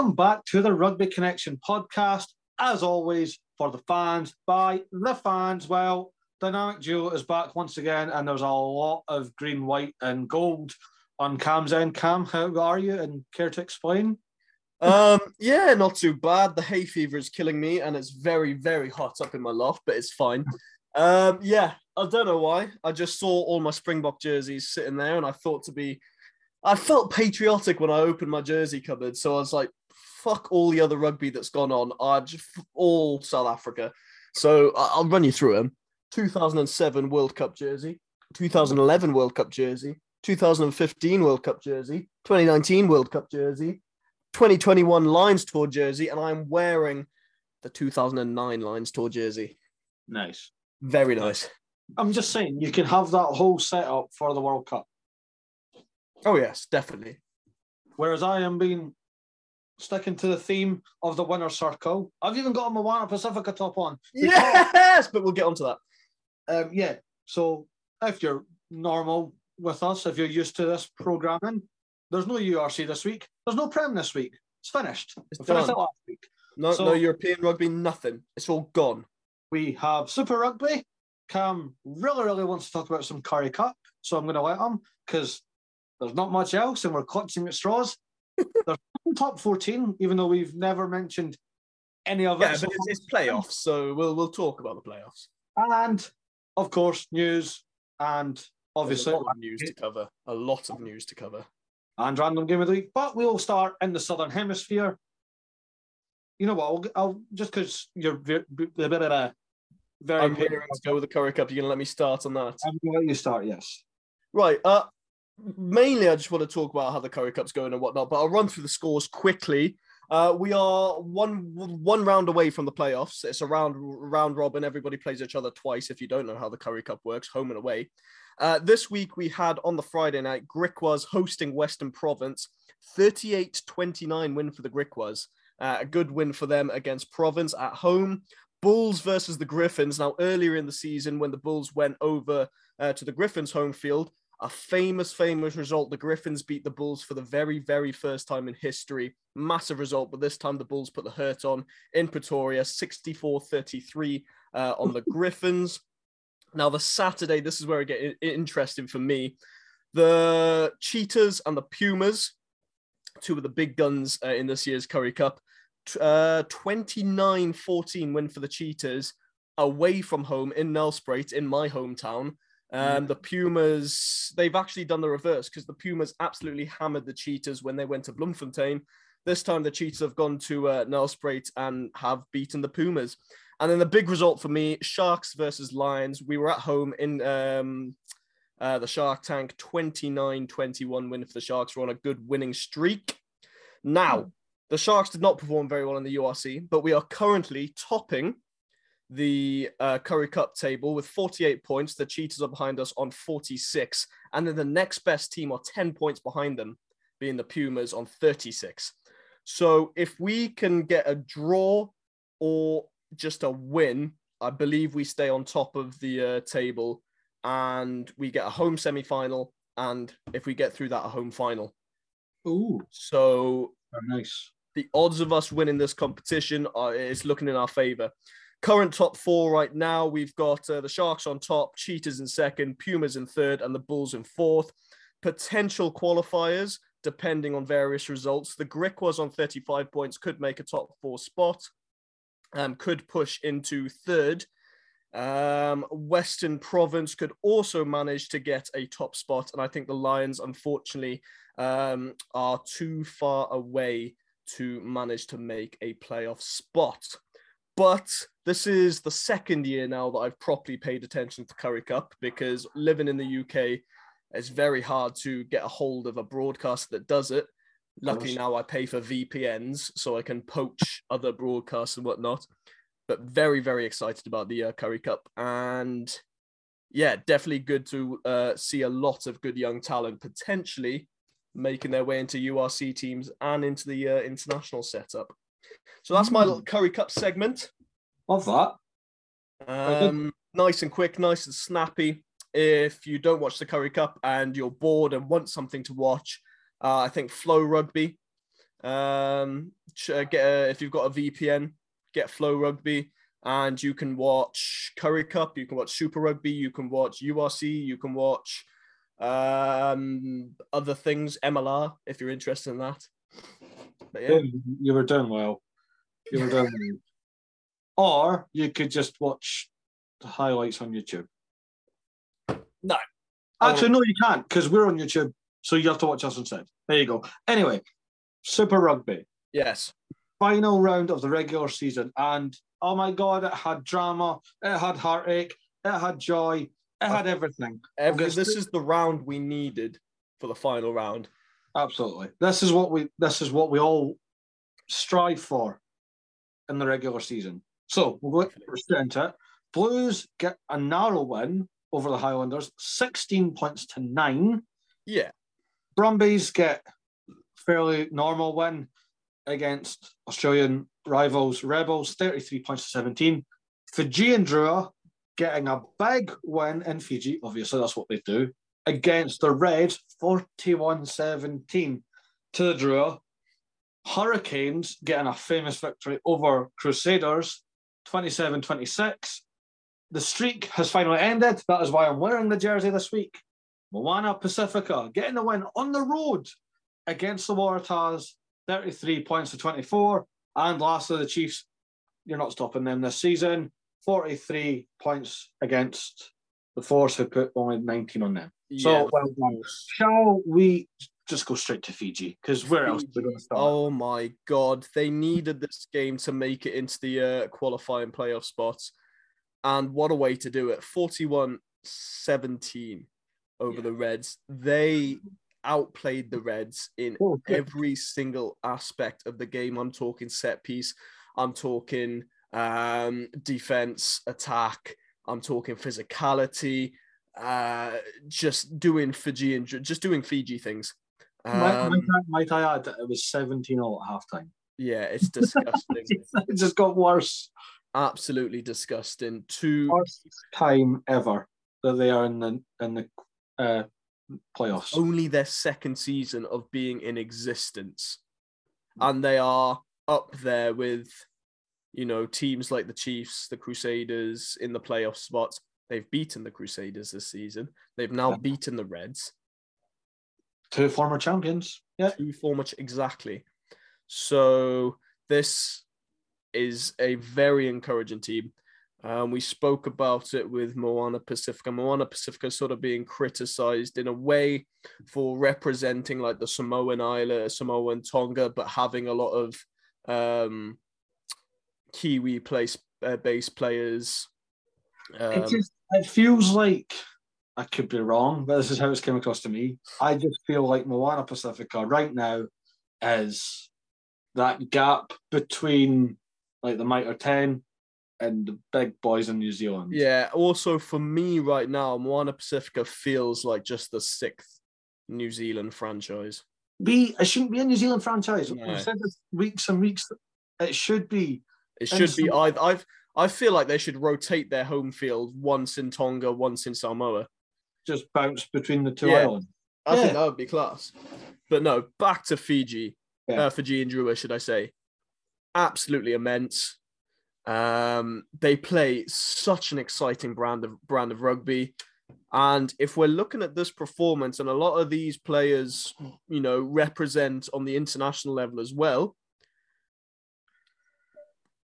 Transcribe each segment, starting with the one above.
Welcome back to the Rugby Connection podcast. As always, for the fans, by the fans. Well, Dynamic Duo is back once again, and there's a lot of green, white, and gold on Cam's end. Cam, how are you? And care to explain? Um, yeah, not too bad. The hay fever is killing me, and it's very, very hot up in my loft, but it's fine. Um, yeah, I don't know why. I just saw all my Springbok jerseys sitting there, and I thought to be, I felt patriotic when I opened my jersey cupboard. So I was like, fuck all the other rugby that's gone on. I just all South Africa. So I'll run you through them. 2007 World Cup jersey, 2011 World Cup jersey, 2015 World Cup jersey, 2019 World Cup jersey, 2021 Lions Tour jersey, and I'm wearing the 2009 Lions Tour jersey. Nice. Very nice. I'm just saying, you can have that whole setup for the World Cup. Oh, yes, definitely. Whereas I am being sticking to the theme of the winner circle. I've even got a Moana Pacifica top on. Yes, but we'll get onto that. Um, yeah. So if you're normal with us, if you're used to this programming, there's no URC this week. There's no Prem this week. It's finished. It's We finished it last week. No, So- no European rugby, nothing. It's all gone. We have Super Rugby. Cam really, really wants to talk about some Currie Cup, so I'm going to let him because there's not much else, and we're clutching at straws. there's top 14, even though we've never mentioned any of Yeah, it. but it's, it's playoffs, so we'll we'll talk about the playoffs. and of course, news and obviously a lot of news to cover. A lot of news to cover. and random game of the week. But we'll start in the southern hemisphere. You know what? I'll, I'll just because you're very, very, very I'm to go with the Currie Cup. You're gonna let me start on that. I'm going to let you start. Yes. Right. Uh, mainly, I just want to talk about how the Currie Cup's going and whatnot, but I'll run through the scores quickly. Uh, we are one one round away from the playoffs. It's a round round robin. Everybody plays each other twice. If you don't know how the Currie Cup works, home and away. Uh, this week we had on the Friday night, Griquas hosting Western Province, 38-29 win for the Griquas. Uh, a good win for them against Province at home. Bulls versus the Griffins. Now, earlier in the season, when the Bulls went over uh, to the Griffins' home field, a famous, famous result. The Griffins beat the Bulls for the very, very first time in history. Massive result, but this time the Bulls put the hurt on in Pretoria, 64 33 uh, on the Griffins. Now, the Saturday, this is where it get i- interesting for me. The Cheetahs and the Pumas, two of the big guns uh, in this year's Currie Cup, uh, 29 14 win for the Cheetahs away from home in Nelspruit, in my hometown. Um, the Pumas, they've actually done the reverse because the Pumas absolutely hammered the Cheetahs when they went to Bloemfontein. This time the Cheetahs have gone to uh, Nelspruit and have beaten the Pumas. And then the big result for me, Sharks versus Lions. We were at home in um, uh, the Shark Tank, 29-21 win for the Sharks. We're on a good winning streak. Now, the Sharks did not perform very well in the URC, but we are currently topping the uh, Currie Cup table with 48 points. The Cheetahs are behind us on 46. And then the next best team are 10 points behind them, being the Pumas on 36. So if we can get a draw or just a win, I believe we stay on top of the uh, table and we get a home semi final. And if we get through that, a home final. Ooh, So very nice. the odds of us winning this competition are is looking in our favor. Current top four right now, we've got uh, the Sharks on top, Cheetahs in second, Pumas in third, and the Bulls in fourth. Potential qualifiers, depending on various results. The Griquas on 35 points could make a top four spot, um, could push into third. Um, Western Province could also manage to get a top spot, and I think the Lions, unfortunately, um, are too far away to manage to make a playoff spot. But this is the second year now that I've properly paid attention to Currie Cup because living in the UK, it's very hard to get a hold of a broadcast that does it. Luckily now I pay for VPNs so I can poach other broadcasts and whatnot. But very, very excited about the uh, Currie Cup. And yeah, definitely good to uh, see a lot of good young talent potentially making their way into URC teams and into the uh, international setup. So that's my Hmm. little Currie Cup segment. Love that. Um, nice and quick, nice and snappy. If you don't watch the Currie Cup and you're bored and want something to watch, uh, I think Flow Rugby Um, uh, get a, if you've got a VPN, get Flow Rugby, and you can watch Currie Cup. You can watch Super Rugby. You can watch URC. You can watch um, other things, MLR, if you're interested in that. But yeah, You were doing well. You were doing. Or you could just watch the highlights on YouTube. No. Actually, no, you can't because we're on YouTube. So you have to watch us instead. There you go. Anyway, Super Rugby, yes, final round of the regular season. And oh my God, it had drama, it had heartache, it had joy, it had everything. Every, this is the round we needed for the final round. Absolutely. This is what we this is what we all strive for in the regular season. So we'll go straight into it. Blues get a narrow win over the Highlanders, 16 points to nine. Yeah, Brumbies get fairly normal win against Australian rivals Rebels, 33 points to 17. Fijian Drua getting a big win in Fiji, obviously that's what they do, against the Reds, 41-17 to the Drua. Hurricanes getting a famous victory over Crusaders, 27-26. The streak has finally ended. That is why I'm wearing the jersey this week. Moana Pacifica getting the win on the road against the Waratahs, 33 points to 24. And lastly, the Chiefs, you're not stopping them this season, 43 points against the Force, who put only 19 on them. So, yeah. well. Shall we just go straight to Fiji? Because where else are we going to start? Oh my god, they needed this game to make it into the uh, qualifying playoff spots. And what a way to do it. 41 17 over Yeah. the Reds. They outplayed the Reds in Oh, every single aspect of the game. I'm talking set piece, I'm talking um, defense, attack, I'm talking physicality, uh, just doing Fiji and just doing Fiji things. Might, Um, might I- might I add that it was 17 all at halftime? yeah, it's disgusting. it just got worse. Absolutely disgusting. Two Worst time ever that they are in the in the uh, playoffs. only their second season of being in existence, and they are up there with, you know, teams like the Chiefs, the Crusaders in the playoff spots. They've beaten the Crusaders this season. They've now Yeah. beaten the Reds. Two former champions. Yeah. two former exactly. So this is a very encouraging team. Um, we spoke about it with Moana Pacifica. Moana Pacifica sort of being criticized in a way for representing like the Samoan Island, Samoa and Tonga, but having a lot of um, Kiwi place uh, base players. Um, it just it feels like I could be wrong, but this is how it's came across to me. I just feel like Moana Pacifica right now is that gap between like the Mitre 10 and the big boys in New Zealand. Yeah. Also, for me right now, Moana Pacifica feels like just the sixth New Zealand franchise. Be it shouldn't be a New Zealand franchise. No. We've said this weeks and weeks. It should be. It should be. so- I I've I feel like they should rotate their home field once in Tonga, once in Samoa. Just bounce between the two Yeah. islands. I Yeah. think that would be class. But no, back to Fiji. Yeah. Uh, Fiji and Drua, should I say? Absolutely immense. Um, they play such an exciting brand of brand of rugby. And if we're looking at this performance, and a lot of these players, you know, represent on the international level as well,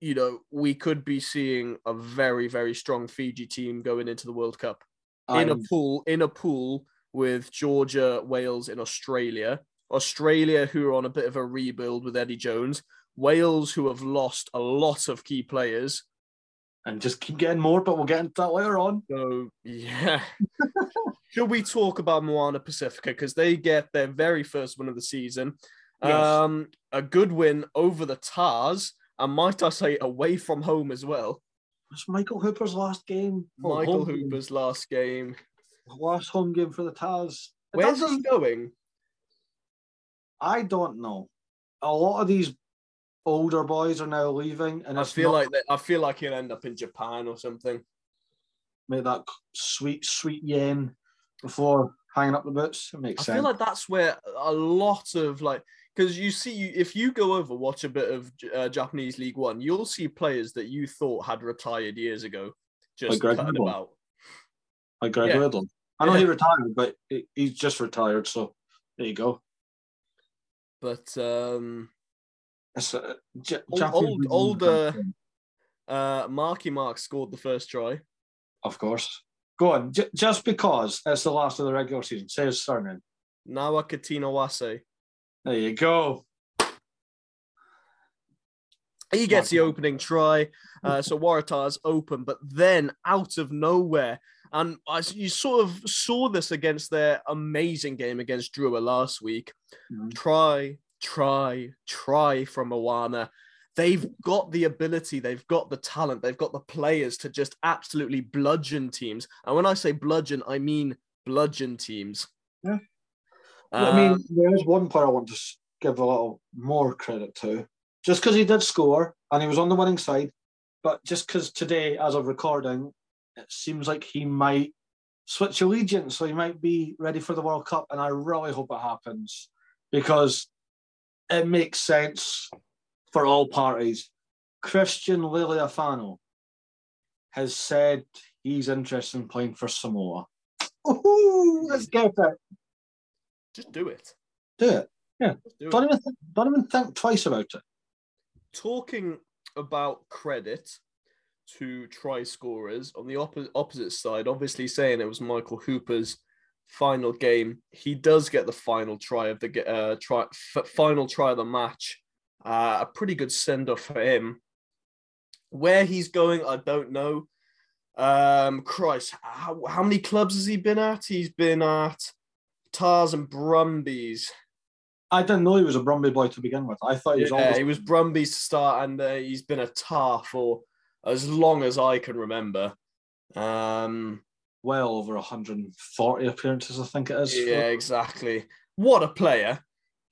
you know, we could be seeing a very, very strong Fiji team going into the World Cup in a pool in a pool with Georgia, Wales, and Australia. Australia, who are on a bit of a rebuild with Eddie Jones. Wales, who have lost a lot of key players. and just keep getting more, but we'll get into that later on. So yeah. Should we talk about Moana Pacifica because they get their very first win of the season? Yes. Um, a good win over the Tahs, and might I say, away from home as well. It's Michael Hooper's last game. Oh, Michael home game. Hooper's last game. last home game for the Tahs. It Where's he going? I don't know. A lot of these older boys are now leaving, and I feel not like that. I feel like he'll end up in Japan or something. make that sweet, sweet yen before hanging up the boots. It makes I sense. I feel like that's where a lot of like because you see, if you go over watch a bit of uh, Japanese League One, you'll see players that you thought had retired years ago just Like Greg cutting about. Like Greg Yeah. I know Yeah. he retired, but he- he's just retired, so there you go. But um, uh, J- Old- Japanese old- League old, One uh, Marky Mark scored the first try. of course. Go on, J- just because it's the last of the regular season. Say his surname. Nawaqanitawase. There you go. He gets the opening try. Uh, so Waratah's open, but then out of nowhere, and as you sort of saw this against their amazing game against Drua last week. Mhm. Try, try, try from Awana. They've got the ability, they've got the talent, they've got the players to just absolutely bludgeon teams. And when I say bludgeon, I mean bludgeon teams. Yeah. I mean, Um, there is one player I want to give a little more credit to, just because he did score and he was on the winning side. But just because today, as of recording, it seems like he might switch allegiance, so he might be ready for the World Cup, and I really hope it happens because it makes sense for all parties. Christian Leali'ifano has said he's interested in playing for Samoa. Ooh, let's get it. Just do it. Do it. Yeah. Do don't, even, th- don't even think twice about it. talking about credit to try scorers on the oppo- opposite side, obviously saying it was Michael Hooper's final game, he does get the final try of the ge- uh, try f- final try of the match. Uh, a pretty good send off for him. Where he's going, I don't know. Um, Christ, how, how many clubs has he been at? He's been at Tahs and Brumbies. I didn't know he was a Brumby boy to begin with. I thought he was Yeah, always he was Brumby's to start, and uh, he's been a Tah for as long as I can remember. Um, well over 140 appearances, I think it is. for- yeah, exactly. What a player,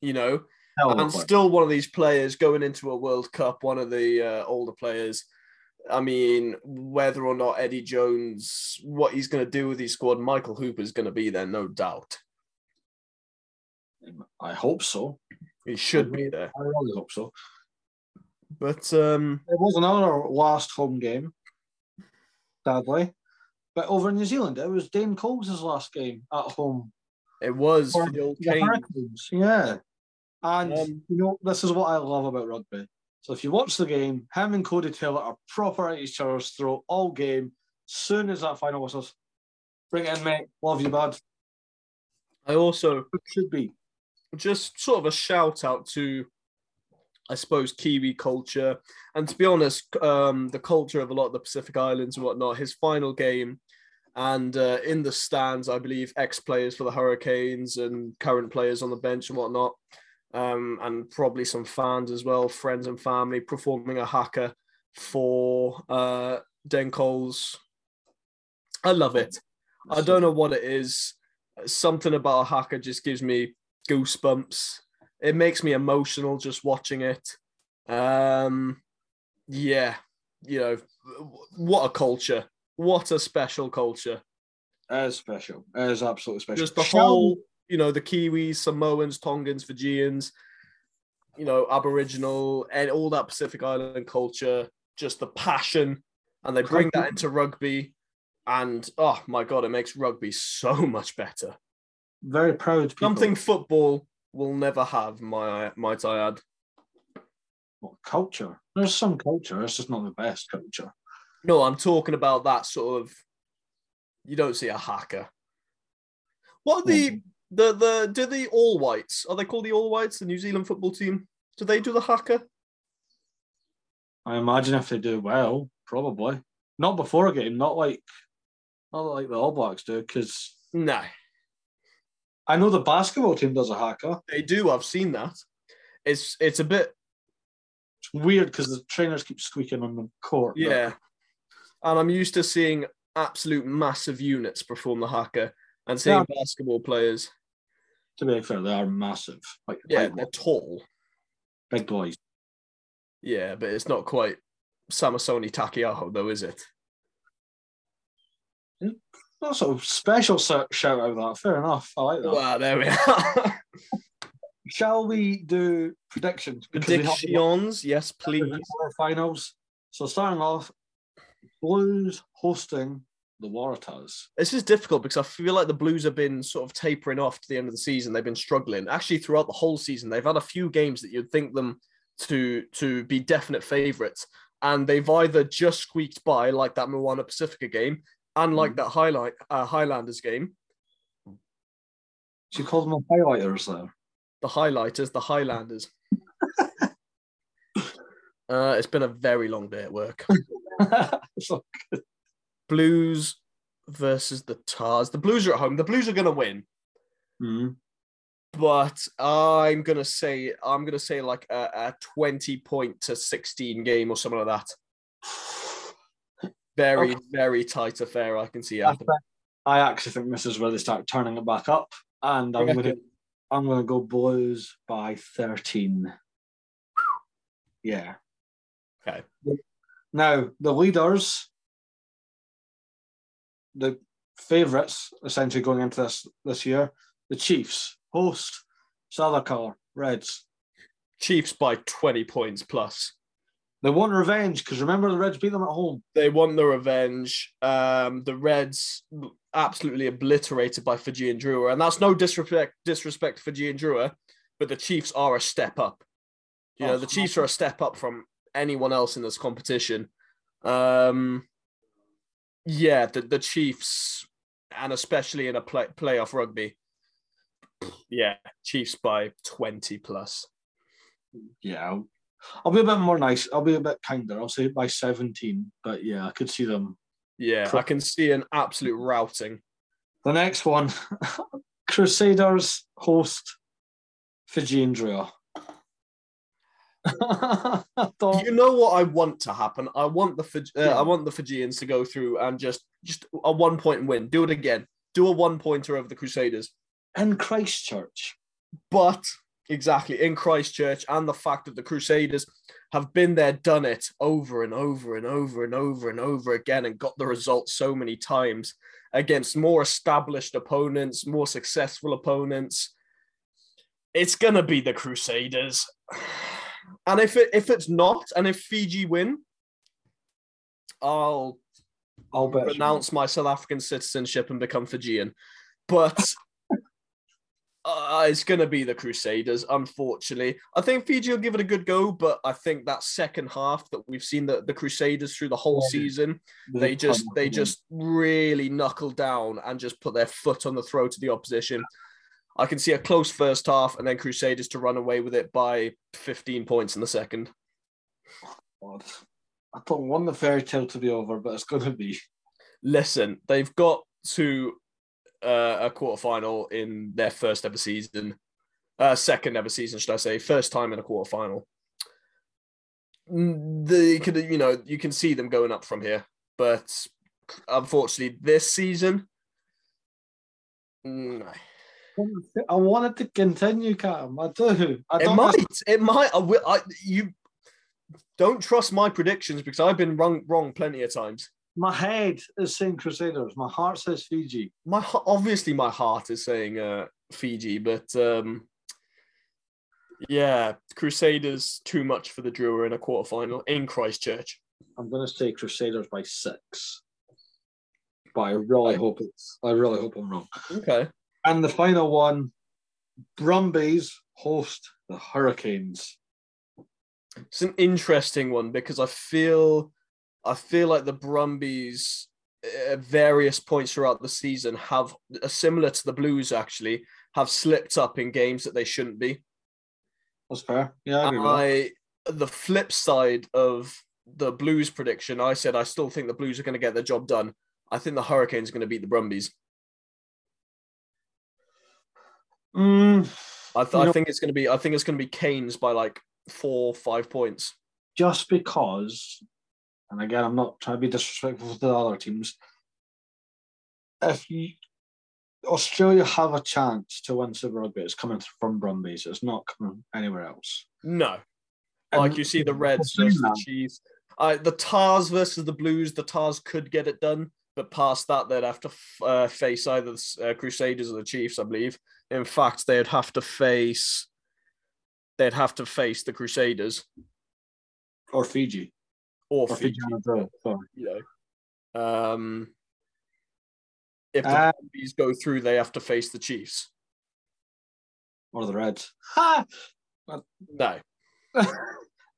you know, Hell and still one of these players going into a World Cup, one of the uh, older players. I mean, whether or not Eddie Jones, what he's going to do with his squad, Michael Hooper's going to be there, no doubt. I hope so. It should be there. I really hope so. But um, It was another last home game, sadly. But over in New Zealand, it was Dane Coles' last game at home. it was for the old the Hurricanes. Yeah. And, Um, you know, this is what I love about rugby. So if you watch the game, him and Codie Taylor are proper at each other's throat all game. Soon as that final whistles, bring it in, mate. Love you, bud. I also It should be. Just sort of a shout out to, I suppose, Kiwi culture. And to be honest, um, the culture of a lot of the Pacific Islands and whatnot, his final game. And uh, in the stands, I believe ex players for the Hurricanes and current players on the bench and whatnot, um, and probably some fans as well, friends and family, performing a haka for uh, Dane Coles. I love it. I don't know what it is. Something about a haka just gives me goosebumps. It makes me emotional just watching it. Um, yeah, you know, what a culture. What a special culture. As special. As absolutely special. Just the Shall whole, you know, the Kiwis, Samoans, Tongans, Fijians, you know, Aboriginal, and all that Pacific Island culture, just the passion. And they bring that into rugby. And oh my God, it makes rugby so much better. Very proud people. Something football will never have, my, might I add. What culture. There's some culture. It's just not the best culture. No, I'm talking about that sort of. You don't see a haka. What are the the the do the All Whites? Are they called the All Whites? The New Zealand football team? Do they do the haka? I imagine if they do well, probably not before a game. Not like, not like the All Blacks do, because No, I know the basketball team does a haka. they do. I've seen that. It's it's a bit It's weird because the trainers keep squeaking on the court. but yeah, and I'm used to seeing absolute massive units perform the haka and seeing Yeah. basketball players. To be fair, they are massive. Like Yeah, like they're tall. big boys. Yeah, but it's not quite Samisoni Taukei'aho though, is it? Hmm? Not sort of special shout out that. Fair enough. I like that. Wow, there we are. Shall we do predictions? Because we Predictions, yes, please. finals. So starting off, Blues hosting the Waratahs. This is difficult because I feel like the Blues have been sort of tapering off to the end of the season. They've been struggling. Actually, throughout the whole season, they've had a few games that you'd think them to to be definite favourites, and they've either just squeaked by, like that Moana Pacifica game, and like Mhm. that highlight uh, Highlanders game. She called them the highlighters there. The highlighters, the Highlanders. uh, it's been a very long day at work. so, Blues versus the Tahs. The Blues are at home. The Blues are going to win. Mhm. but I'm gonna say I'm gonna say like a, a 20 point to 16 game or something like that. Very, very tight affair. I can see I, happening. I actually think this is where they start turning it back up, and I'm gonna I'm gonna go Blues by thirteen. Yeah. Okay. Now the leaders, the favourites, essentially going into this this year, the Chiefs host Salakar Reds. Chiefs by 20 points plus. They want revenge because remember the Reds beat them at home. They want the revenge. Um, the Reds absolutely obliterated by Fijian Drua, and that's no disrespect disrespect to Fijian Drua, but the Chiefs are a step up. You know, Oh, the Chiefs are a step up from anyone else in this competition. Um, yeah, the, the Chiefs, and especially in a play, playoff rugby, yeah, Chiefs by 20 plus. Yeah, I'll, be a bit more nice. I'll be a bit kinder. I'll say by seventeen, but yeah, I could see them. Yeah, I can see an absolute routing. The next one, Crusaders host Fijian Drua. I You know what I want to happen? I want the Fiji- uh. I want the Fijians to go through and just just a one point win. Do it again. Do a one pointer over the Crusaders. in Christchurch. But exactly in Christchurch, and the fact that the Crusaders have been there, done it over and over and over and over and over again, and got the results so many times against more established opponents, more successful opponents. It's gonna be the Crusaders. And if it if it's not, and if Fiji win, I'll I'll renounce my South African citizenship and become Fijian. But uh, it's going to be the Crusaders, unfortunately. I think Fiji will give it a good go, but I think that second half that we've seen the, the Crusaders through the whole season, they just they just really knuckle down and just put their foot on the throat of the opposition. I can see a close first half and then Crusaders to run away with it by 15 points in the second. God. I don't want the fairy tale to be over, but it's going to be. listen, they've got to uh, a quarterfinal in their first ever season, uh, second ever season, should I say, first time in a quarterfinal. They could, you know, you can see them going up from here, but unfortunately, this season, mm, I want it to continue, Cam. I do. I it might, it might. I will. I, you don't trust my predictions because I've been wrong, wrong plenty of times. My head is saying Crusaders. My heart says Fiji. my obviously my heart is saying uh Fiji, but um yeah, Crusaders too much for the Drua in a quarterfinal in Christchurch. I'm going to say Crusaders by six. But I really hope it's. I really hope I'm wrong. Okay. And the final one, Brumbies host the Hurricanes. It's an interesting one because I feel I feel like the Brumbies at various points throughout the season have uh, similar to the Blues actually have slipped up in games that they shouldn't be. That's fair. Yeah, I agree with that. I the flip side of the Blues prediction, I said I still think the Blues are going to get their job done. I think the Hurricanes are going to beat the Brumbies. Mm, I, th- I know- think it's going to be. I think it's going to be Canes by like four, five points. just because, and again, I'm not trying to be disrespectful to the other teams. If you, Australia have a chance to win Super Rugby, it's coming from Brumbies. It's not coming anywhere else. No, like And- you see the Reds versus the Chiefs. Uh, the Tahs versus the Blues. The Tahs could get it done, but past that, they'd have to uh, face either the uh, Crusaders or the Chiefs, I believe. In fact, they'd have to face they'd have to face the Crusaders or Fiji. Or, Or Fiji. Fiji. You know, um, if the Brumbies go through, they have to face the Chiefs. Or the Reds. Ha! No,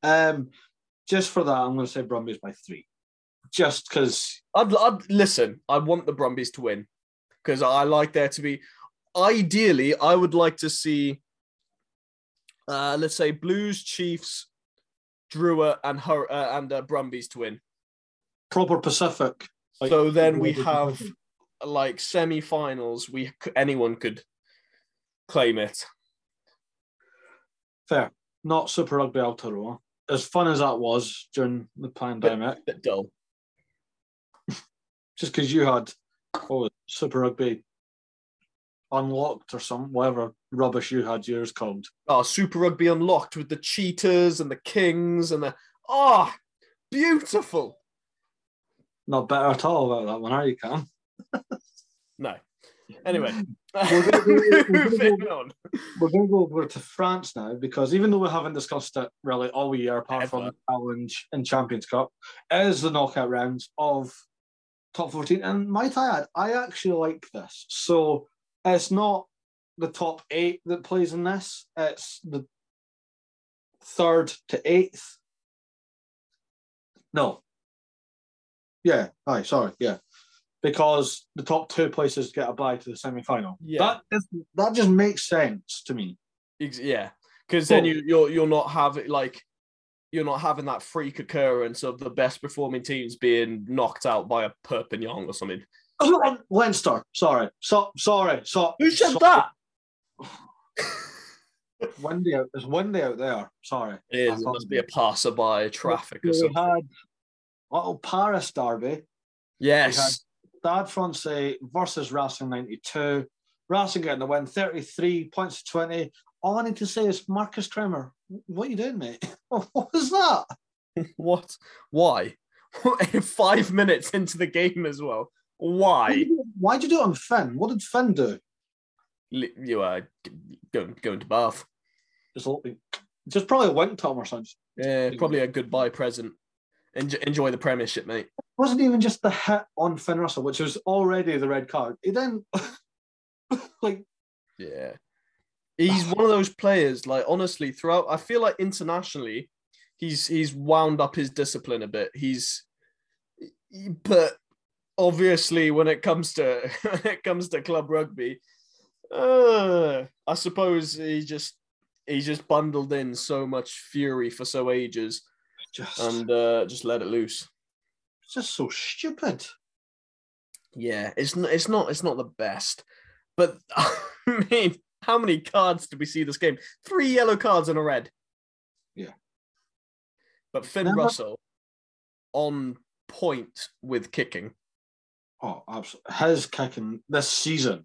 um, just for that, I'm going to say Brumbies by three. Just because, I'd, I'd listen. I want the Brumbies to win because I like there to be. Ideally, I would like to see, uh, let's say, Blues, Chiefs, Drua, and Hur- uh, and uh, Brumbies to win. proper Pacific. Like, so then we have like semi-finals. We anyone could claim it. Fair. Not Super Rugby Aotearoa. As fun as that was during the pandemic, Bit dull. just because you had oh, Super Rugby unlocked or some whatever rubbish you had yours called. Oh, Super Rugby Unlocked with the cheetahs and the kings and the oh, beautiful. Not better at all about that one, are you, Cam? No. Anyway, We're gonna go- we're gonna go- on. We're going to go over to France now because even though we haven't discussed it really all year, apart from the Challenge and Champions Cup, is the knockout rounds of top 14. And might I add, I actually like this. So it's not the top eight that plays in this, it's the third to eighth. No. Yeah, aye, sorry, yeah. Because the top two places get a bye to the semi final. Yeah. That, is, that just makes sense to me. Ex- Yeah, because then you you're you're not having like you're not having that freak occurrence of the best performing teams being knocked out by a Perpignan or something. Oh, Leinster. Sorry. So sorry. So Who said so- that? Windy out. It's windy out there. Sorry. It is. It must be a passerby, traffic or We had little Paris derby. Yes. Stade Francais versus Racing 92. Racing getting the win, 33 points to 20. All I need to say is Marcus Kremer. What are you doing, mate? What was that? What? Why? Five minutes into the game as well. Why? Why'd you do it on Finn? What did Finn do? You uh, are going going to Bath. Just, just probably went to him or something. Yeah, probably a goodbye present. Enjoy, enjoy the Premiership, mate. It wasn't even just the hit on Finn Russell, which was already the red card. He then, like, Yeah. He's one of those players, like honestly, throughout I feel like internationally, he's he's wound up his discipline a bit. He's but obviously when it comes to when it comes to club rugby, uh, I suppose he just he just bundled in so much fury for so ages just, and uh, just let it loose. It's just so stupid. Yeah, it's not it's not it's not the best. But I mean, how many cards did we see this game? Three yellow cards and a red. Yeah. But Finn Never- Russell on point with kicking Oh, absolutely. His kicking this season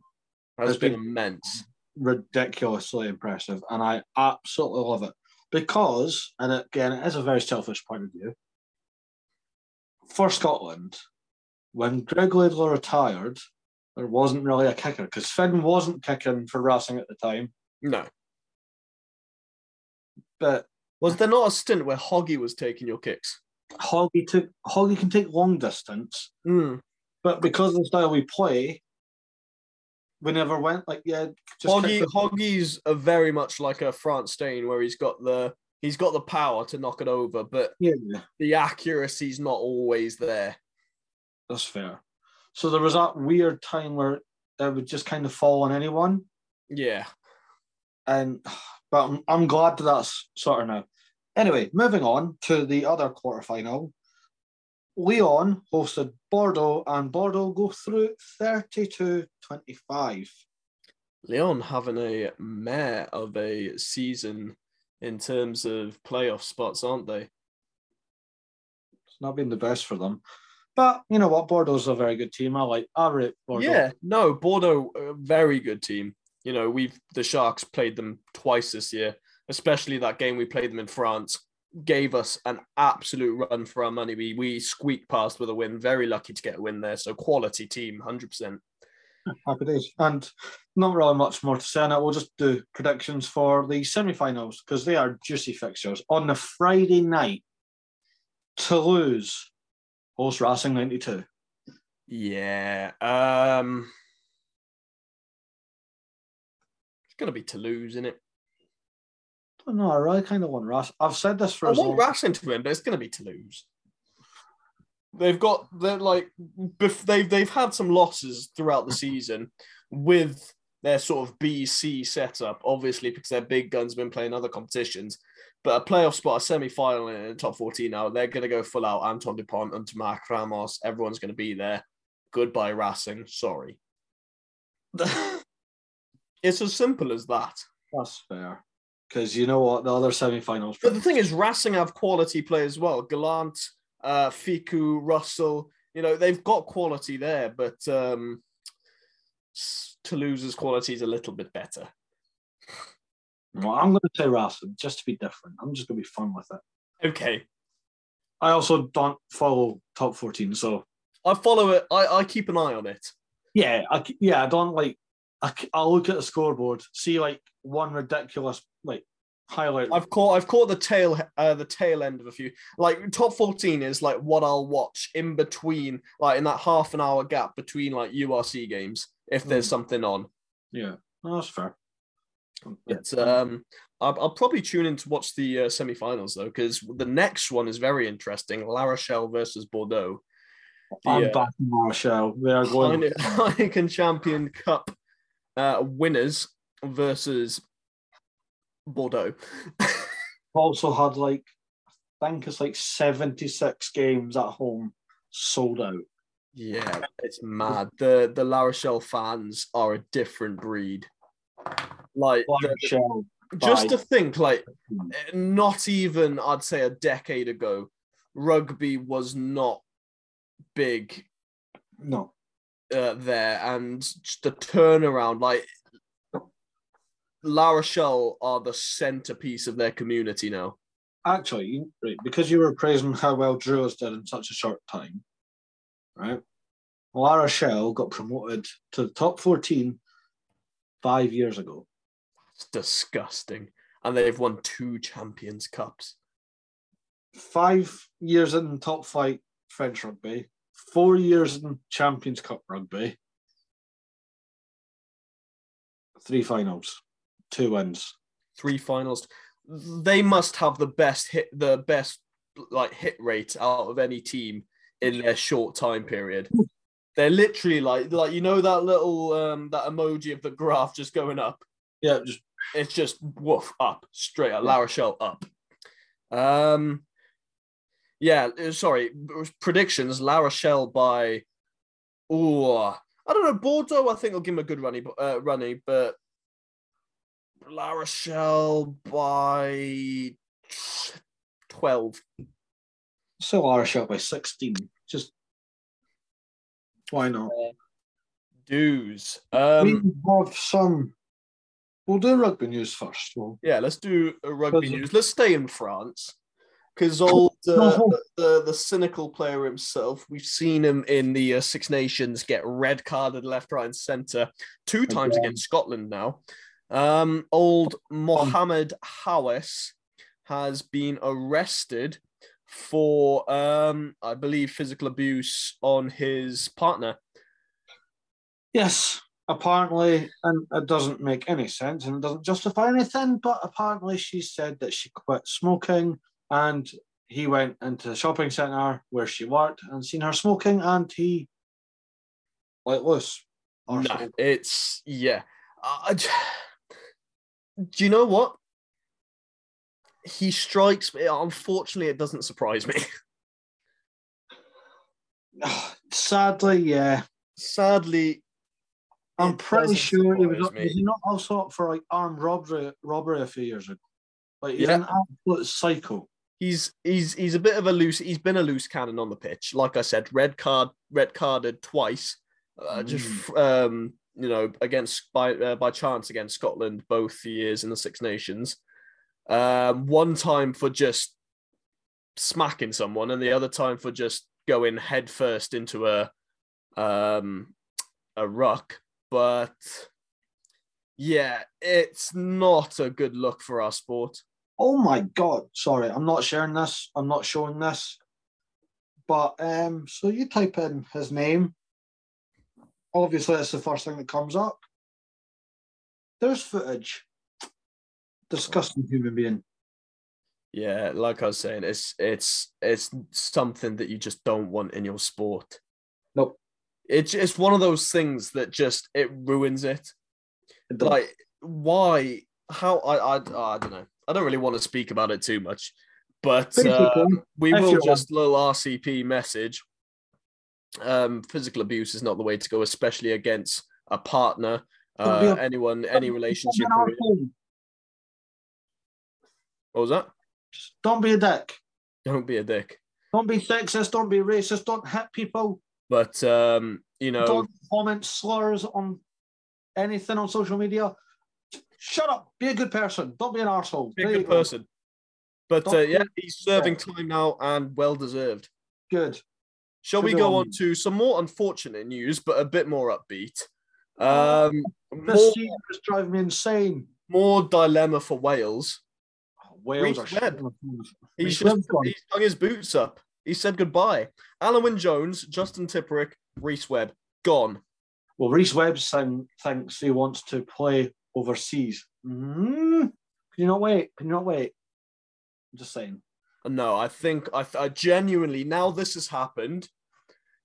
has Has been been- immense. ridiculously impressive, and I absolutely love it because, and again, it is a very selfish point of view. For Scotland, when Greg Laidlaw retired, there wasn't really a kicker because Finn wasn't kicking for Racing at the time, No. but Was there not a stint where Hoggy was taking your kicks? Hoggy took Hoggy can take long distance, Mm. but because of the style we play, we never went like yeah. Just Hoggy, Hoggy's a very much like a Frans Steyn where he's got the he's got the power to knock it over, but yeah, the accuracy's not always there. that's fair. So there was that weird time where it would just kind of fall on anyone, Yeah. and but I'm, I'm glad that that's sort of now. Anyway, moving on to the other quarterfinal. Lyon hosted Bordeaux, and Bordeaux go through 32 25. Lyon having a mare of a season in terms of playoff spots, aren't they? It's not been the best for them. But you know what? Bordeaux's a very good team. I like I rate Bordeaux. Yeah, no, Bordeaux, a very good team. You know, we've the Sharks played them twice this year, especially that game we played them in France. Gave us an absolute run for our money. We we squeaked past with a win. Very lucky to get a win there. So quality team, hundred percent. Happy days. And not really much more to say on it. We'll just do predictions for the semi finals because they are juicy fixtures. On the Friday night, Toulouse host Racing 92. Yeah. Um It's gonna be Toulouse, isn't it? Don't know. I really kind of want Racing. I've said this for I want long. Racing to win, but it's gonna be Toulouse. They've got they're like they've they've had some losses throughout the season with their sort of BC setup, obviously because their big guns have been playing other competitions. But a playoff spot, a semi-final in the top 14 now, they're going to go full out. Anton Dupont and Mark Ramos, everyone's going to be there. Goodbye, Racing. Sorry. it's as simple as that. That's fair. Because you know what? The other semi finals. But the thing is, Racing have quality play as well. Gallant, uh, Fickou, Russell, you know, they've got quality there, but um, Toulouse's quality is a little bit better. Well, I'm going to say Racing just to be different. I'm just going to be fun with it. Okay. I also don't follow top 14. So, I follow it. I, I keep an eye on it. yeah, I, yeah, I don't like. I, I'll look at the scoreboard, see like one ridiculous like highlight. I've caught I've caught the tail uh, the tail end of a few. Like top 14 is like what I'll watch in between, like in that half an hour gap between like URC games, if there's Mm. something on. yeah, no, that's fair. But um, I'll, I'll probably tune in to watch the uh, semi-finals though, because the next one is very interesting: La Rochelle versus Bordeaux, I'm yeah. back in Marshall. We are going. Heine- Heineken Champion Cup uh, winners versus Bordeaux. Also had like, I think it's like 76 games at home sold out. Yeah, it's mad. The the La Rochelle fans are a different breed. Like the- just to think, like not even I'd say a decade ago, rugby was not big No, uh, there, and just the turnaround, like La Rochelle are the centerpiece of their community now. actually, right, because you were praising how well Drua has done in such a short time, right? La Rochelle got promoted to the top 14 five years ago. It's disgusting, and they've won two Champions Cups. Five years in top flight French rugby, four years in Champions Cup rugby, three finals, two wins. three finals. They must have the best hit, the best like hit rate out of any team in their short time period. They're literally like like you know that little um that emoji of the graph just going up. Yeah, just It's just woof up straight up. La Rochelle up. Um, yeah. uh, Sorry, predictions. La Rochelle by. Oh, I don't know. Bordeaux, I think will give him a good runny, uh, runny, but La Rochelle by twelve. So La Rochelle by 16. Just why not? Dues. we Um, have some. We'll do rugby news first. Well, yeah, let's do a rugby news. Let's stay in France because old uh, No. the the cynical player himself. We've seen him in the uh, Six Nations get red carded left, right, and centre two times Again. against Scotland. Now, um, old Mohamed Haouas has been arrested for, um, I believe, physical abuse on his partner. yes, apparently, and it doesn't make any sense and it doesn't justify anything, but apparently she said that she quit smoking and he went into the shopping centre where she worked and seen her smoking and he let loose. Or No, it's yeah. Uh, I- I- do you know what? He strikes me. Unfortunately, it doesn't surprise me. Sadly, yeah. Sadly, I'm pretty sure he was, up, me. was he not also up for like armed robbery robbery a few years ago. Like he's Yeah. an absolute psycho. He's he's he's a bit of a loose. He's been a loose cannon on the pitch. Like I said, red card, red carded twice. Uh, Just um, you know, against by uh, by chance against Scotland both years in the Six Nations. Um, one time for just smacking someone, and the other time for just going head first into a um a ruck. but yeah, it's not a good look for our sport. Oh my god! Sorry, I'm not sharing this. I'm not showing this. But um, so you type in his name. Obviously, it's the first thing that comes up. There's footage. Disgusting human being. Yeah, like I was saying, it's it's it's something that you just don't want in your sport. Nope. It's it's one of those things that just it ruins it. It. Like why? How? I I I don't know. I don't really want to speak about it too much, but uh, we will just little RCP message. Um, physical abuse is not the way to go, especially against a partner, uh, anyone, any relationship. Don't be, really. an. What was that? Don't be a dick. Don't be a dick. Don't be sexist. Don't be racist. Don't hit people. But um, you know, Don't comment slurs on anything on social media. Shut up. Be a good person. Don't be an arsehole. be a good person. But uh, yeah, he's serving time now and well deserved. Good. Shall we go on to some more unfortunate news, but a bit more upbeat? Um, This more, is driving me insane. more dilemma for Wales. Wales Reece are Webb. He's just he's hung his boots up. He said goodbye. Alun Wyn Jones, Justin Tipuric, Rhys Webb, gone. Well, Rhys Webb saying, thinks he wants to play overseas. Mm, can you not wait? Can you not wait? I'm just saying. No, I think I, I genuinely now this has happened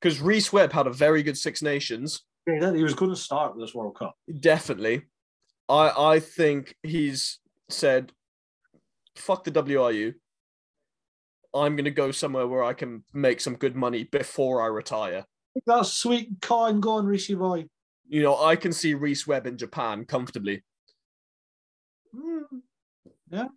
because Rhys Webb had a very good Six Nations. Yeah, he was going to start this World Cup. Definitely. I I think he's said, fuck the WRU. I'm gonna go somewhere where I can make some good money before I retire. That's sweet coin going, Rishi boy. You know, I can see Rhys Webb in Japan comfortably. Mm,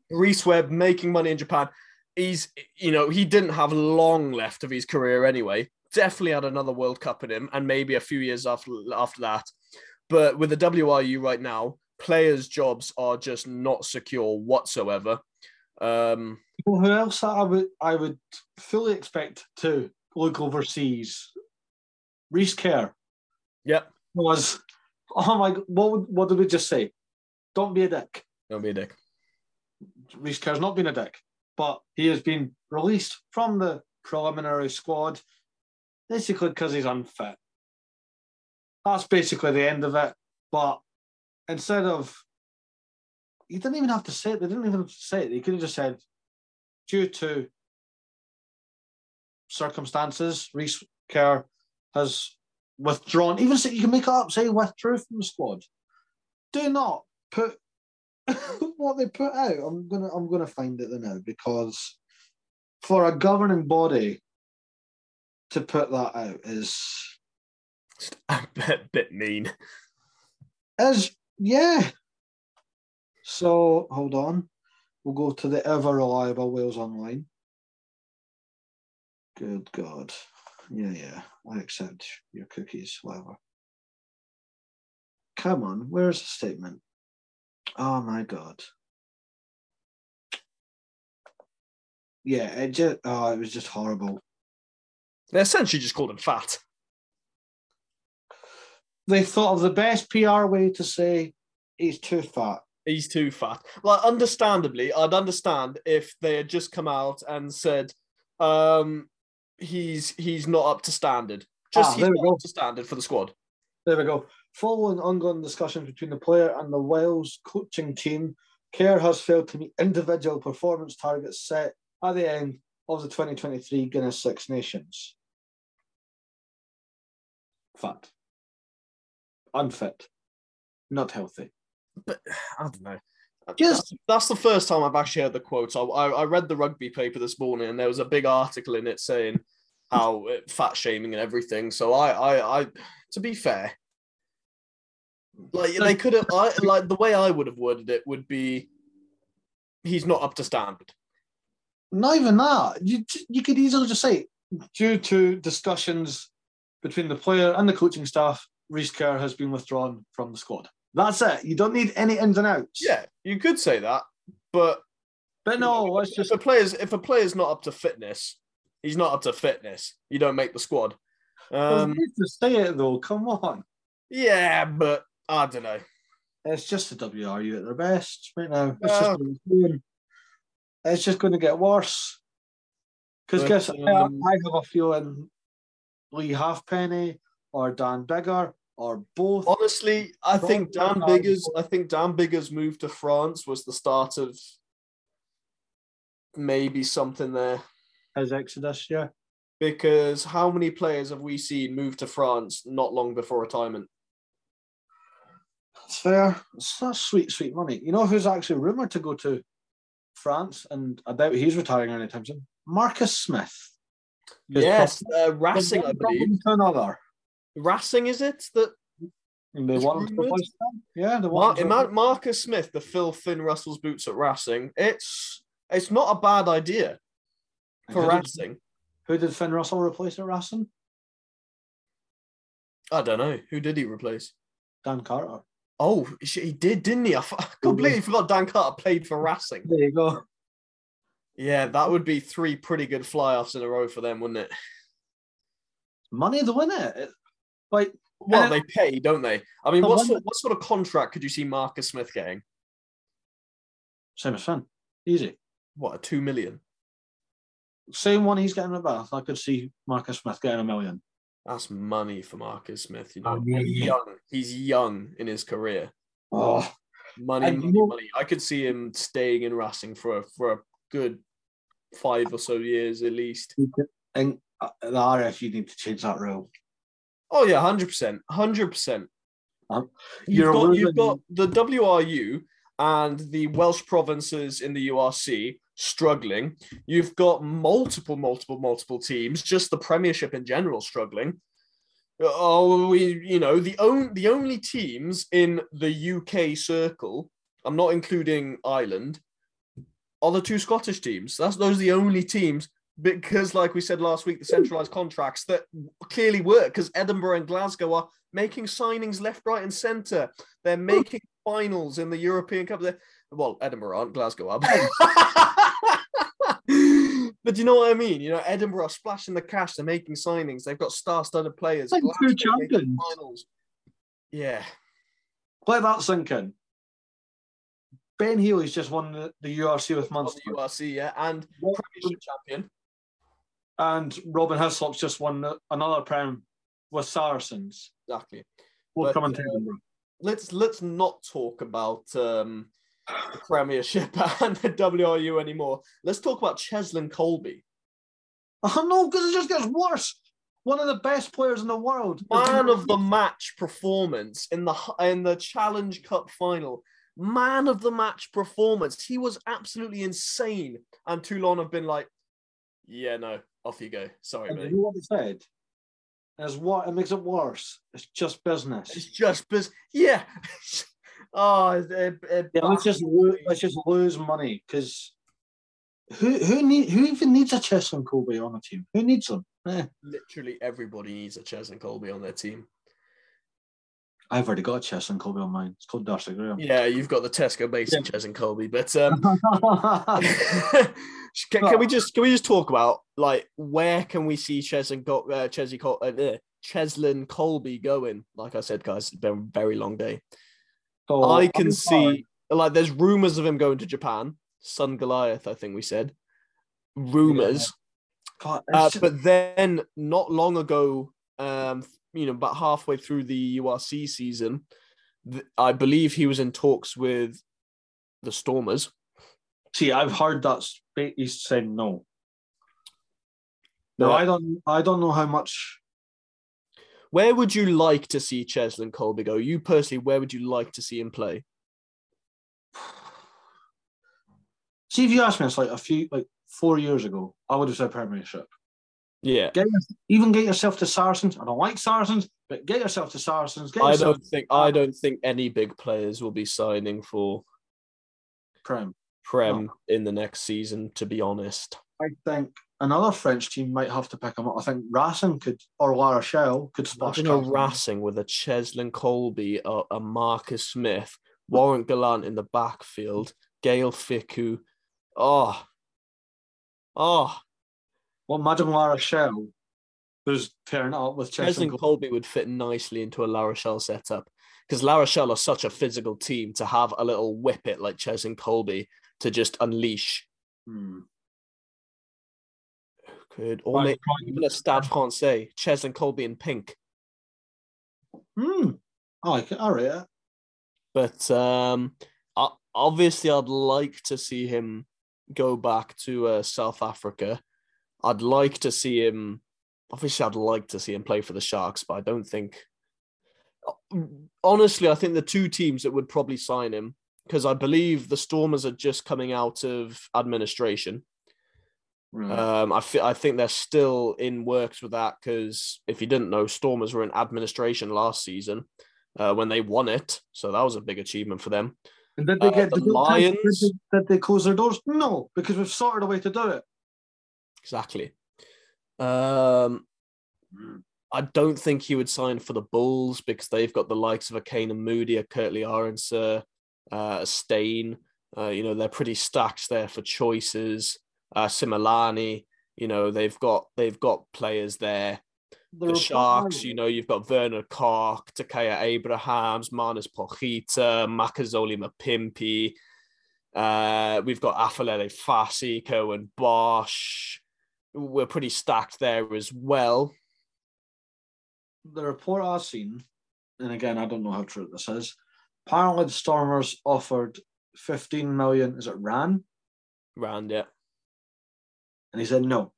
Rhys Webb making money in Japan. He's, you know, he didn't have long left of his career anyway. Definitely had another World Cup in him, and maybe a few years after after that. But with the WRU right now, players' jobs are just not secure whatsoever. Um, Well, who else I would I would fully expect to look overseas? Rhys Carré yep, was. Oh my! What would, what did we just say? Don't be a dick. don't be a dick. Rhys Carré's not been a dick, but he has been released from the preliminary squad basically because he's unfit. That's basically the end of it. But instead of, you didn't even have to say it. They didn't even have to say it. They could have just said, due to circumstances, Rhys Carré has withdrawn. Even say you can make it up, say withdrew from the squad. Do not put what they put out. I'm gonna I'm gonna find it now because for a governing body to put that out is a bit, bit mean. is yeah. So hold on. We'll go to the ever reliable Wales Online. Good God. Yeah, yeah. I accept your cookies, whatever. Come on, where's the statement? Oh my God. Yeah, it just oh, it was just horrible. They essentially just called him fat. They thought of the best PR way to say he's too fat. He's too fat. Like, understandably, I'd understand if they had just come out and said, um, he's he's not up to standard. Just Ah, he's not go. up to standard for the squad. There we go. Following ongoing discussions between the player and the Wales coaching team, Carré has failed to meet individual performance targets set at the end of the 2023 Guinness Six Nations. Fat. Unfit. Not healthy. But I don't know. Just- that's, that's the first time I've actually heard the quote. I, I I read the rugby paper this morning, and there was a big article in it saying how uh, fat shaming and everything. So I I, I to be fair, like they could have I like the way I would have worded it would be he's not up to standard. Not even that. You, you could easily just say, due to discussions between the player and the coaching staff, Rhys Carré has been withdrawn from the squad. That's it. You don't need any ins and outs. Yeah, you could say that, but But no, it's if just a player's if a player's not up to fitness, he's not up to fitness. You don't make the squad. Um, need to say it though. Come on. Yeah, but I don't know. It's just the WRU at their best right now. It's, just, what it's just going to get worse. Because guess I- um, I have a feeling Lee Halfpenny or Dan Biggar or both. Honestly, I think Dan Don't- Biggers. I think Dan Biggar's move to France was the start of maybe something there. As exodus, yeah. Because how many players have we seen move to France not long before retirement? It's fair. It's that's sweet, sweet money. You know who's actually rumoured to go to France, and I doubt he's retiring anytime soon. Marcus Smith. Yes, from- uh, Racing, I believe. to another. Racing, is it that And they want him to rumoured. replace them. Yeah, they Mar- want Mar- Marcus Smith, the Phil Finn Russell's boots at Racing? It's it's not a bad idea for who, did, Racing. who did Finn Russell replace at Racing? I don't know who did he replace. Dan Carter. Oh, he did, didn't he? I completely forgot Dan Carter played for Racing. There you go. Yeah, that would be three pretty good fly-offs in a row for them, wouldn't it? Money to win it. It- Like Well, they pay, don't they? I mean, the what sort, what sort of contract could you see Marcus Smith getting? same as Finn. Easy. What, a two million? Same one he's getting at Bath. I could see Marcus Smith getting a million. That's money for Marcus Smith. You know, Oh, yeah, he's young. He's young in his career. Oh, Money, And money, know- money. I could see him staying in Racing for a, for a good five or so years at least. and uh, the RF, you need to change that rule. Oh yeah, hundred percent, hundred percent. You've got you've got the WRU and the Welsh provinces in the URC struggling. You've got multiple, multiple, multiple teams. Just the Premiership in general struggling. Oh, we you know the only the only teams in the UK circle. I'm not including Ireland. Are the two Scottish teams? That's those are the only teams because, like we said last week, the centralised contracts that clearly work because Edinburgh and Glasgow are making signings left, right, and centre. They're making finals in the European Cup. They're, well, Edinburgh aren't, Glasgow are. but you know what I mean? You know, Edinburgh are splashing the cash. They're making signings. They've got star-studded players. Like two champions. Finals. Yeah. Let that sink in. Ben Healy's just won the, the URC with On Munster. the URC, yeah, and Premiership champion. And Robin Hislop's just won another Prem with Saracens. Exactly. Both But, coming to uh, Edinburgh. Let's let's not talk about um, the Premiership and the WRU anymore. Let's talk about Cheslin Kolbe. Oh no, because it just gets worse. One of the best players in the world. man of the match performance in the in the Challenge Cup final. Man of the match performance. He was absolutely insane. And Toulon have been like, yeah, no, off you go. Sorry, And you mate. know what they said? Is what it makes it worse. It's just business. It's just business. Yeah. oh, it, it, Yeah, let's just lo- let's just lose money because who who need who even needs a Chess Cheslin Kolbe on a team? Who needs them? Eh, literally everybody needs a Chess Cheslin Kolbe on their team. I've already got a Cheslin Kolbe on mine. It's called Darcy Graham. Yeah, you've got the Tesco basic Yeah. Cheslin Kolbe, but um, can, can we just can we just talk about like where can we see Col- uh, Col- uh, uh, Cheslin Kolbe going? Like I said, guys, it's been a very long day. So, I can see like there's rumors of him going to Japan. Sungoliath, I think we said rumors. God, Uh, just- but then not long ago, um, you know, about halfway through the URC season, th- I believe he was in talks with the Stormers. see, I've heard that he's saying no. No. I don't. I don't know how much. Where would you like to see Cheslin Kolbe go? You personally, where would you like to see him play? See, if you asked me, it's like a few, like four years ago, I would have said Premiership. Yeah, Get even get yourself to Saracens. I don't like Saracens, but get yourself to Saracens. Get I don't think I don't think any big players will be signing for Prem. Prem in the next season. To be honest, I think another French team might have to pick him up. I think Racing could or La Rochelle could splash. Imagine a. Racing with a Cheslin Kolbe, a, a Marcus Smith, Warren Gallant in the backfield, Gaël Fickou. Oh, oh, Well, imagine La Rochelle who's tearing it up with Chess and Cheslin Kolbe would fit nicely into a La Rochelle setup because La Rochelle are such a physical team to have a little whip it like Cheslin Kolbe to just unleash. Hmm. Could or maybe even a Stade Francais, Cheslin Kolbe in pink. Hmm. I like it. All right. But um, obviously, I'd like to see him go back to uh, South Africa. I'd like to see him. Obviously, I'd like to see him play for the Sharks, but I don't think. Honestly, I think the two teams that would probably sign him, because I believe the Stormers are just coming out of administration. Right. Um, I fe- I think they're still in works with that because if you didn't know, Stormers were in administration last season uh, when they won it, so that was a big achievement for them. and did they uh, get the they- Lions- did they close their doors? No, because we've sorted a way to do it. Exactly. Um, I don't think he would sign for the Bulls because they've got the likes of a Canan Moodie, a Kurt-Lee Arendse, uh, a Stain. Uh, you know, they're pretty stacked there for choices. Uh, Similani, you know, they've got they've got players there. The the Sharks, you know, you've got Werner Kok, Takaya Abrahams, Manus Pochita, Makazole Mapimpi. Uh, we've got Aphelele Fassi, Curwin Bosch. We're pretty stacked there as well. the report I've seen, and again, I don't know how true this is. Apparently, the Stormers offered 15 million. Is it Ran? Rand, yeah. And he said no.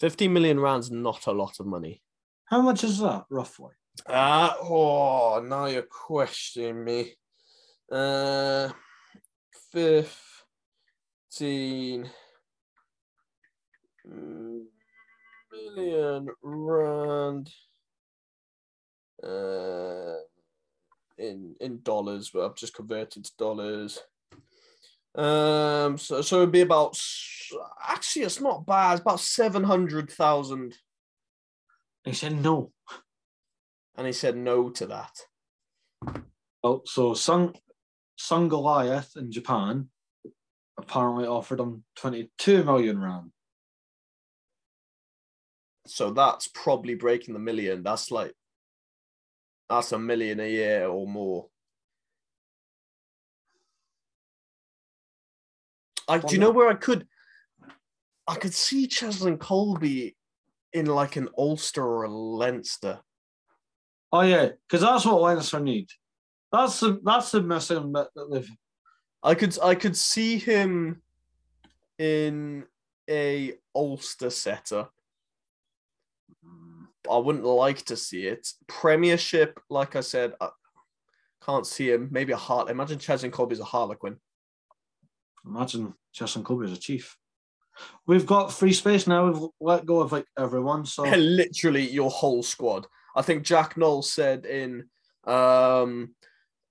15 million rand's not a lot of money. How much is that roughly? Uh, oh, now you're questioning me. Uh, 15 million rand uh, in in dollars, but I've just converted to dollars. Um, so so it'd be about actually it's not bad. It's about seven hundred thousand, He said no. and he said no to that. Oh, so Sun Sungoliath in Japan apparently offered him 22 million Rand. So that's probably breaking the million. That's like that's a million a year or more. I do you know where I could I could see Cheslin Kolbe in like an Ulster or a Leinster. Oh yeah, because that's what Leinster need. That's the that's the missing bit that they've. I could I could see him in a Ulster setup. I wouldn't like to see it. Premiership, like I said, I can't see him. Maybe a heart. Imagine Cheslin Kolbe's a Harlequin. Imagine Kolbe as a chief. We've got free space now. We've let go of like everyone. So Literally your whole squad. I think Jack Nowell said in um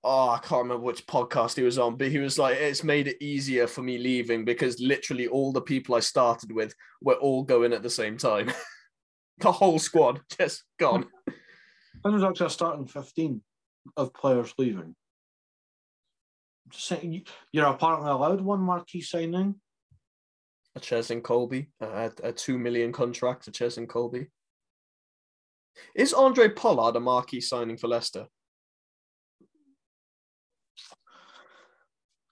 oh I can't remember which podcast he was on, but he was like, it's made it easier for me leaving because literally all the people I started with were all going at the same time. the whole squad just gone. I was actually a starting 15 of players leaving. Just you- you're apparently allowed one marquee signing. A Cheslin Kolbe, a, a two million contract to Cheslin Kolbe. Is Handré Pollard a marquee signing for Leicester?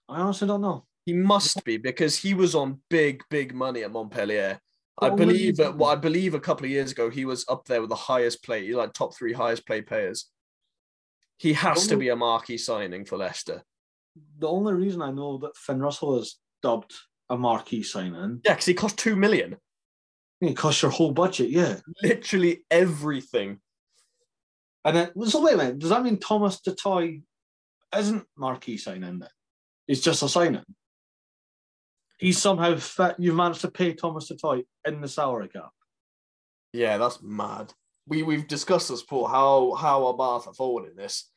I honestly don't know. He must be because he was on big, big money at Montpellier. I believe that. Well, I believe a couple of years ago he was up there with the highest play, like top three highest play players. He has to be a marquee signing for Leicester. The only reason I know that Finn Russell is dubbed a marquee signing, Yeah, because he cost two million. it costs your whole budget, yeah. Literally everything. And then, so wait a minute, does that mean Thomas du Toit isn't marquee signing then? He's just a signing. He's somehow fit. You've managed to pay Thomas du Toit in the salary cap. Yeah, that's mad. We we've discussed this Paul. How how are Bath are forwarding this?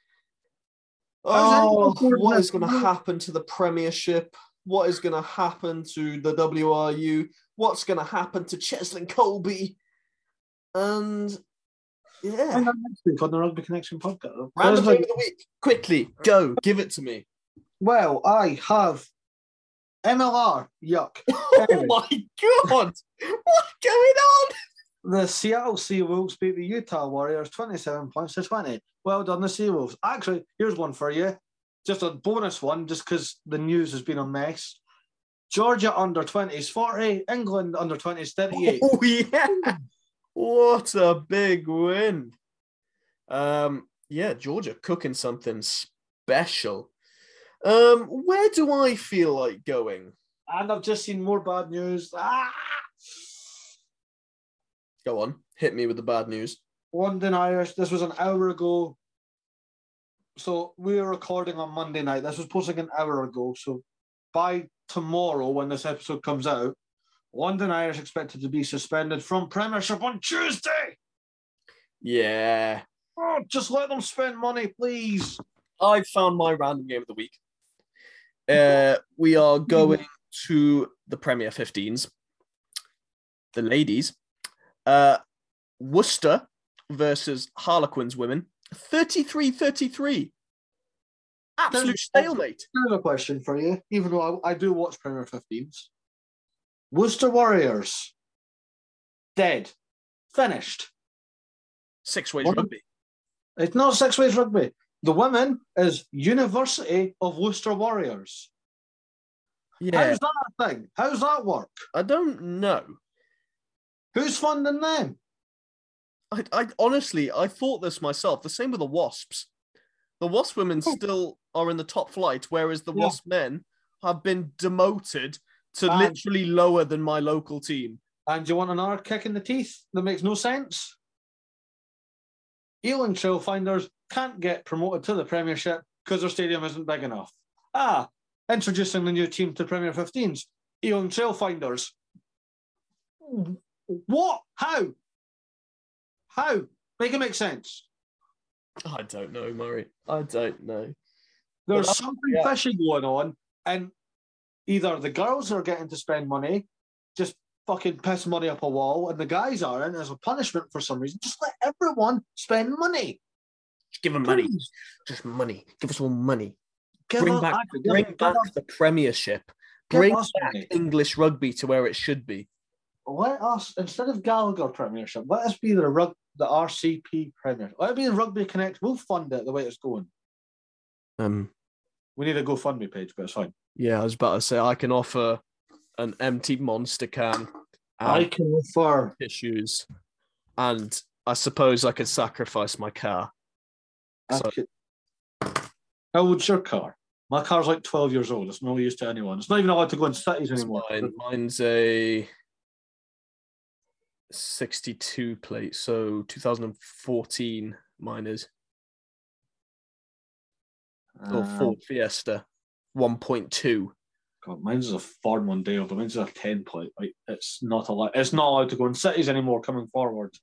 Oh, oh what is going to happen to the Premiership? What is going to happen to the WRU? What's going to happen to Cheslin Kolbe? And yeah, And next week on the Rugby Connection podcast. random of the week. Quickly, go, give it to me. Well, I have MLR. Yuck. Oh my god, what's going on? The Seattle Seawolves beat the Utah Warriors 27 points to 20. Well done, the Seawolves. Actually, here's one for you. Just a bonus one, just because the news has been a mess. Georgia under 20s 40, England under 20s 38. Oh yeah! What a big win. Um, yeah, Georgia cooking something special. Um, where do I feel like going? And I've just seen more bad news. Ah! Go on, hit me with the bad news. London Irish. This was an hour ago. So we were recording on Monday night. This was posting an hour ago. So by tomorrow, when this episode comes out, London Irish expected to be suspended from Premiership on Tuesday. Yeah, Oh, just let them spend money, please. I found my random game of the week. Uh, we are going to the Premier 15s. The ladies. Uh, Worcester versus Harlequins women. 33 33. Absolute stalemate. I have a question for you, even though I, I do watch Premier 15s. Worcester Warriors, dead, finished. Six ways What? rugby. It's not six ways rugby. The women is University of Worcester Warriors. Yeah, How's that a thing? How's that work? I don't know. Who's funding them? I, I honestly, I thought this myself. The same with the Wasps. The Wasp women Oh. still are in the top flight, whereas the Yeah. Wasp men have been demoted to And- literally lower than my local team. And you want another kick in the teeth that makes no sense? Ealing Trailfinders can't get promoted to the Premiership because their stadium isn't big enough. Ah, introducing the new team to Premier 15s. Ealing Trailfinders. What? How? How? Make it make sense. I don't know, Murray. I don't know. There's Well, something yeah. fishy going on, and either the girls are getting to spend money, fucking piss money up a wall, and the guys aren't as a punishment for some reason. Just let everyone spend money. Just give them money. Just money. Give us all money. Give Bring us- back, bring give back us- the Premiership. give Bring back money. English rugby to where it should be. Let us instead of Gallagher Premiership, let us be the rug the RCP Premiership. Let it be the Rugby Connect. We'll fund it the way it's going. Um, We need a GoFundMe page, but it's fine. yeah, I was about to say I can offer an empty monster can I and can refer. issues, and I suppose I could sacrifice my car. So- How old's your car? My car's like 12 years old. It's no use to anyone. It's not even allowed to go in cities anymore. mine. Mine's a 62 plate, so 2014 mine is. Or Uh, Ford Fiesta 1.2. God, mine's a Ford Mondeo, but mine's a 10 plate. Like it's not allowed. It's not allowed to go in cities anymore. Coming forward.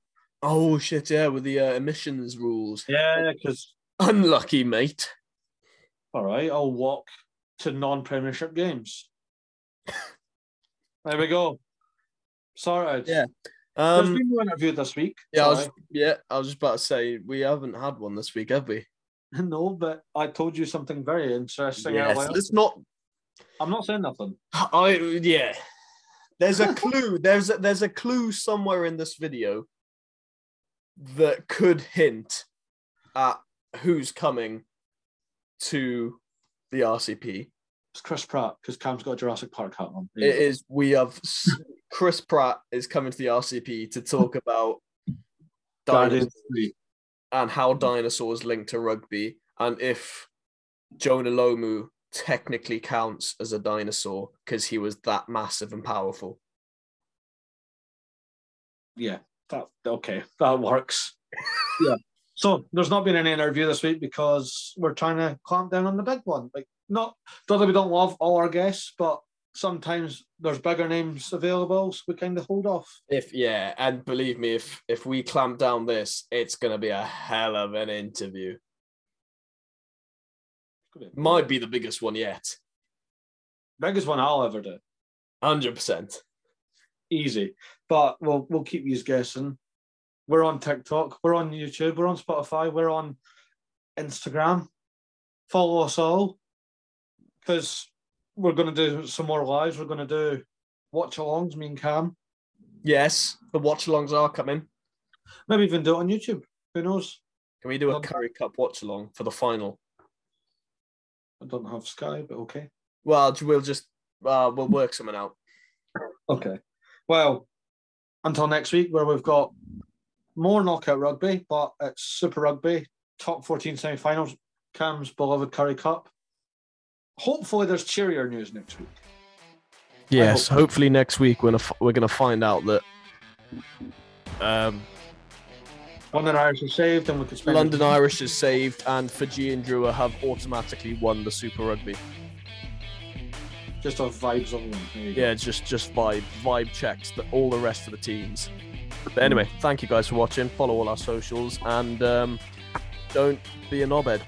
Oh shit! Yeah, with the uh, emissions rules. Yeah, because Unlucky, mate. all right, I'll walk to non-Premiership games. there we go. Sorted. Yeah. There's Um, been no interview this week. yeah, I was, Sorry. yeah, I was just about to say we haven't had one this week, have we? no, but I told you something very interesting Yes, let's not. I'm not saying nothing. I yeah. There's a clue. There's a, there's a clue somewhere in this video that could hint at who's coming to the RCP. It's Chris Pratt because Cam's got a Jurassic Park hat on. It is we have Chris Pratt is coming to the RCP to talk about dinosaurs and how dinosaurs link to rugby, and if Jonah Lomu technically counts as a dinosaur because he was that massive and powerful. Yeah, that okay, that works. yeah. So there's not been any interview this week because we're trying to clamp down on the big one. Like, not not that we don't love all our guests, but sometimes there's bigger names available, so we kind of hold off. If yeah, and believe me, if if we clamp down this, it's gonna be a hell of an interview. Might be the biggest one yet. biggest one I'll ever do. Hundred percent. Easy, but we'll we'll keep you guessing. We're on TikTok, we're on YouTube, we're on Spotify, we're on Instagram. Follow us all because we're going to do some more lives. We're going to do watch alongs, me and Cam. Yes, the watch alongs are coming. Maybe even do it on YouTube. Who knows? Can we do a Um, Currie Cup watch along for the final? I don't have Sky, but okay. Well, we'll just uh, we'll work something out. Okay. Well, until next week, where we've got more knockout rugby, but it's Super Rugby, top 14 semi finals, Cam's beloved Currie Cup. Hopefully, there's cheerier news next week. Yes, hope- hopefully next week we're gonna we're gonna find out that um, London Irish are saved, and we could spend London Irish is saved and Fijian Drua have automatically won the Super Rugby. just off vibes of them. There go. Yeah, just just vibe vibe checks that all the rest of the teams. But anyway, thank you guys for watching. Follow all our socials and um, don't be a knobhead.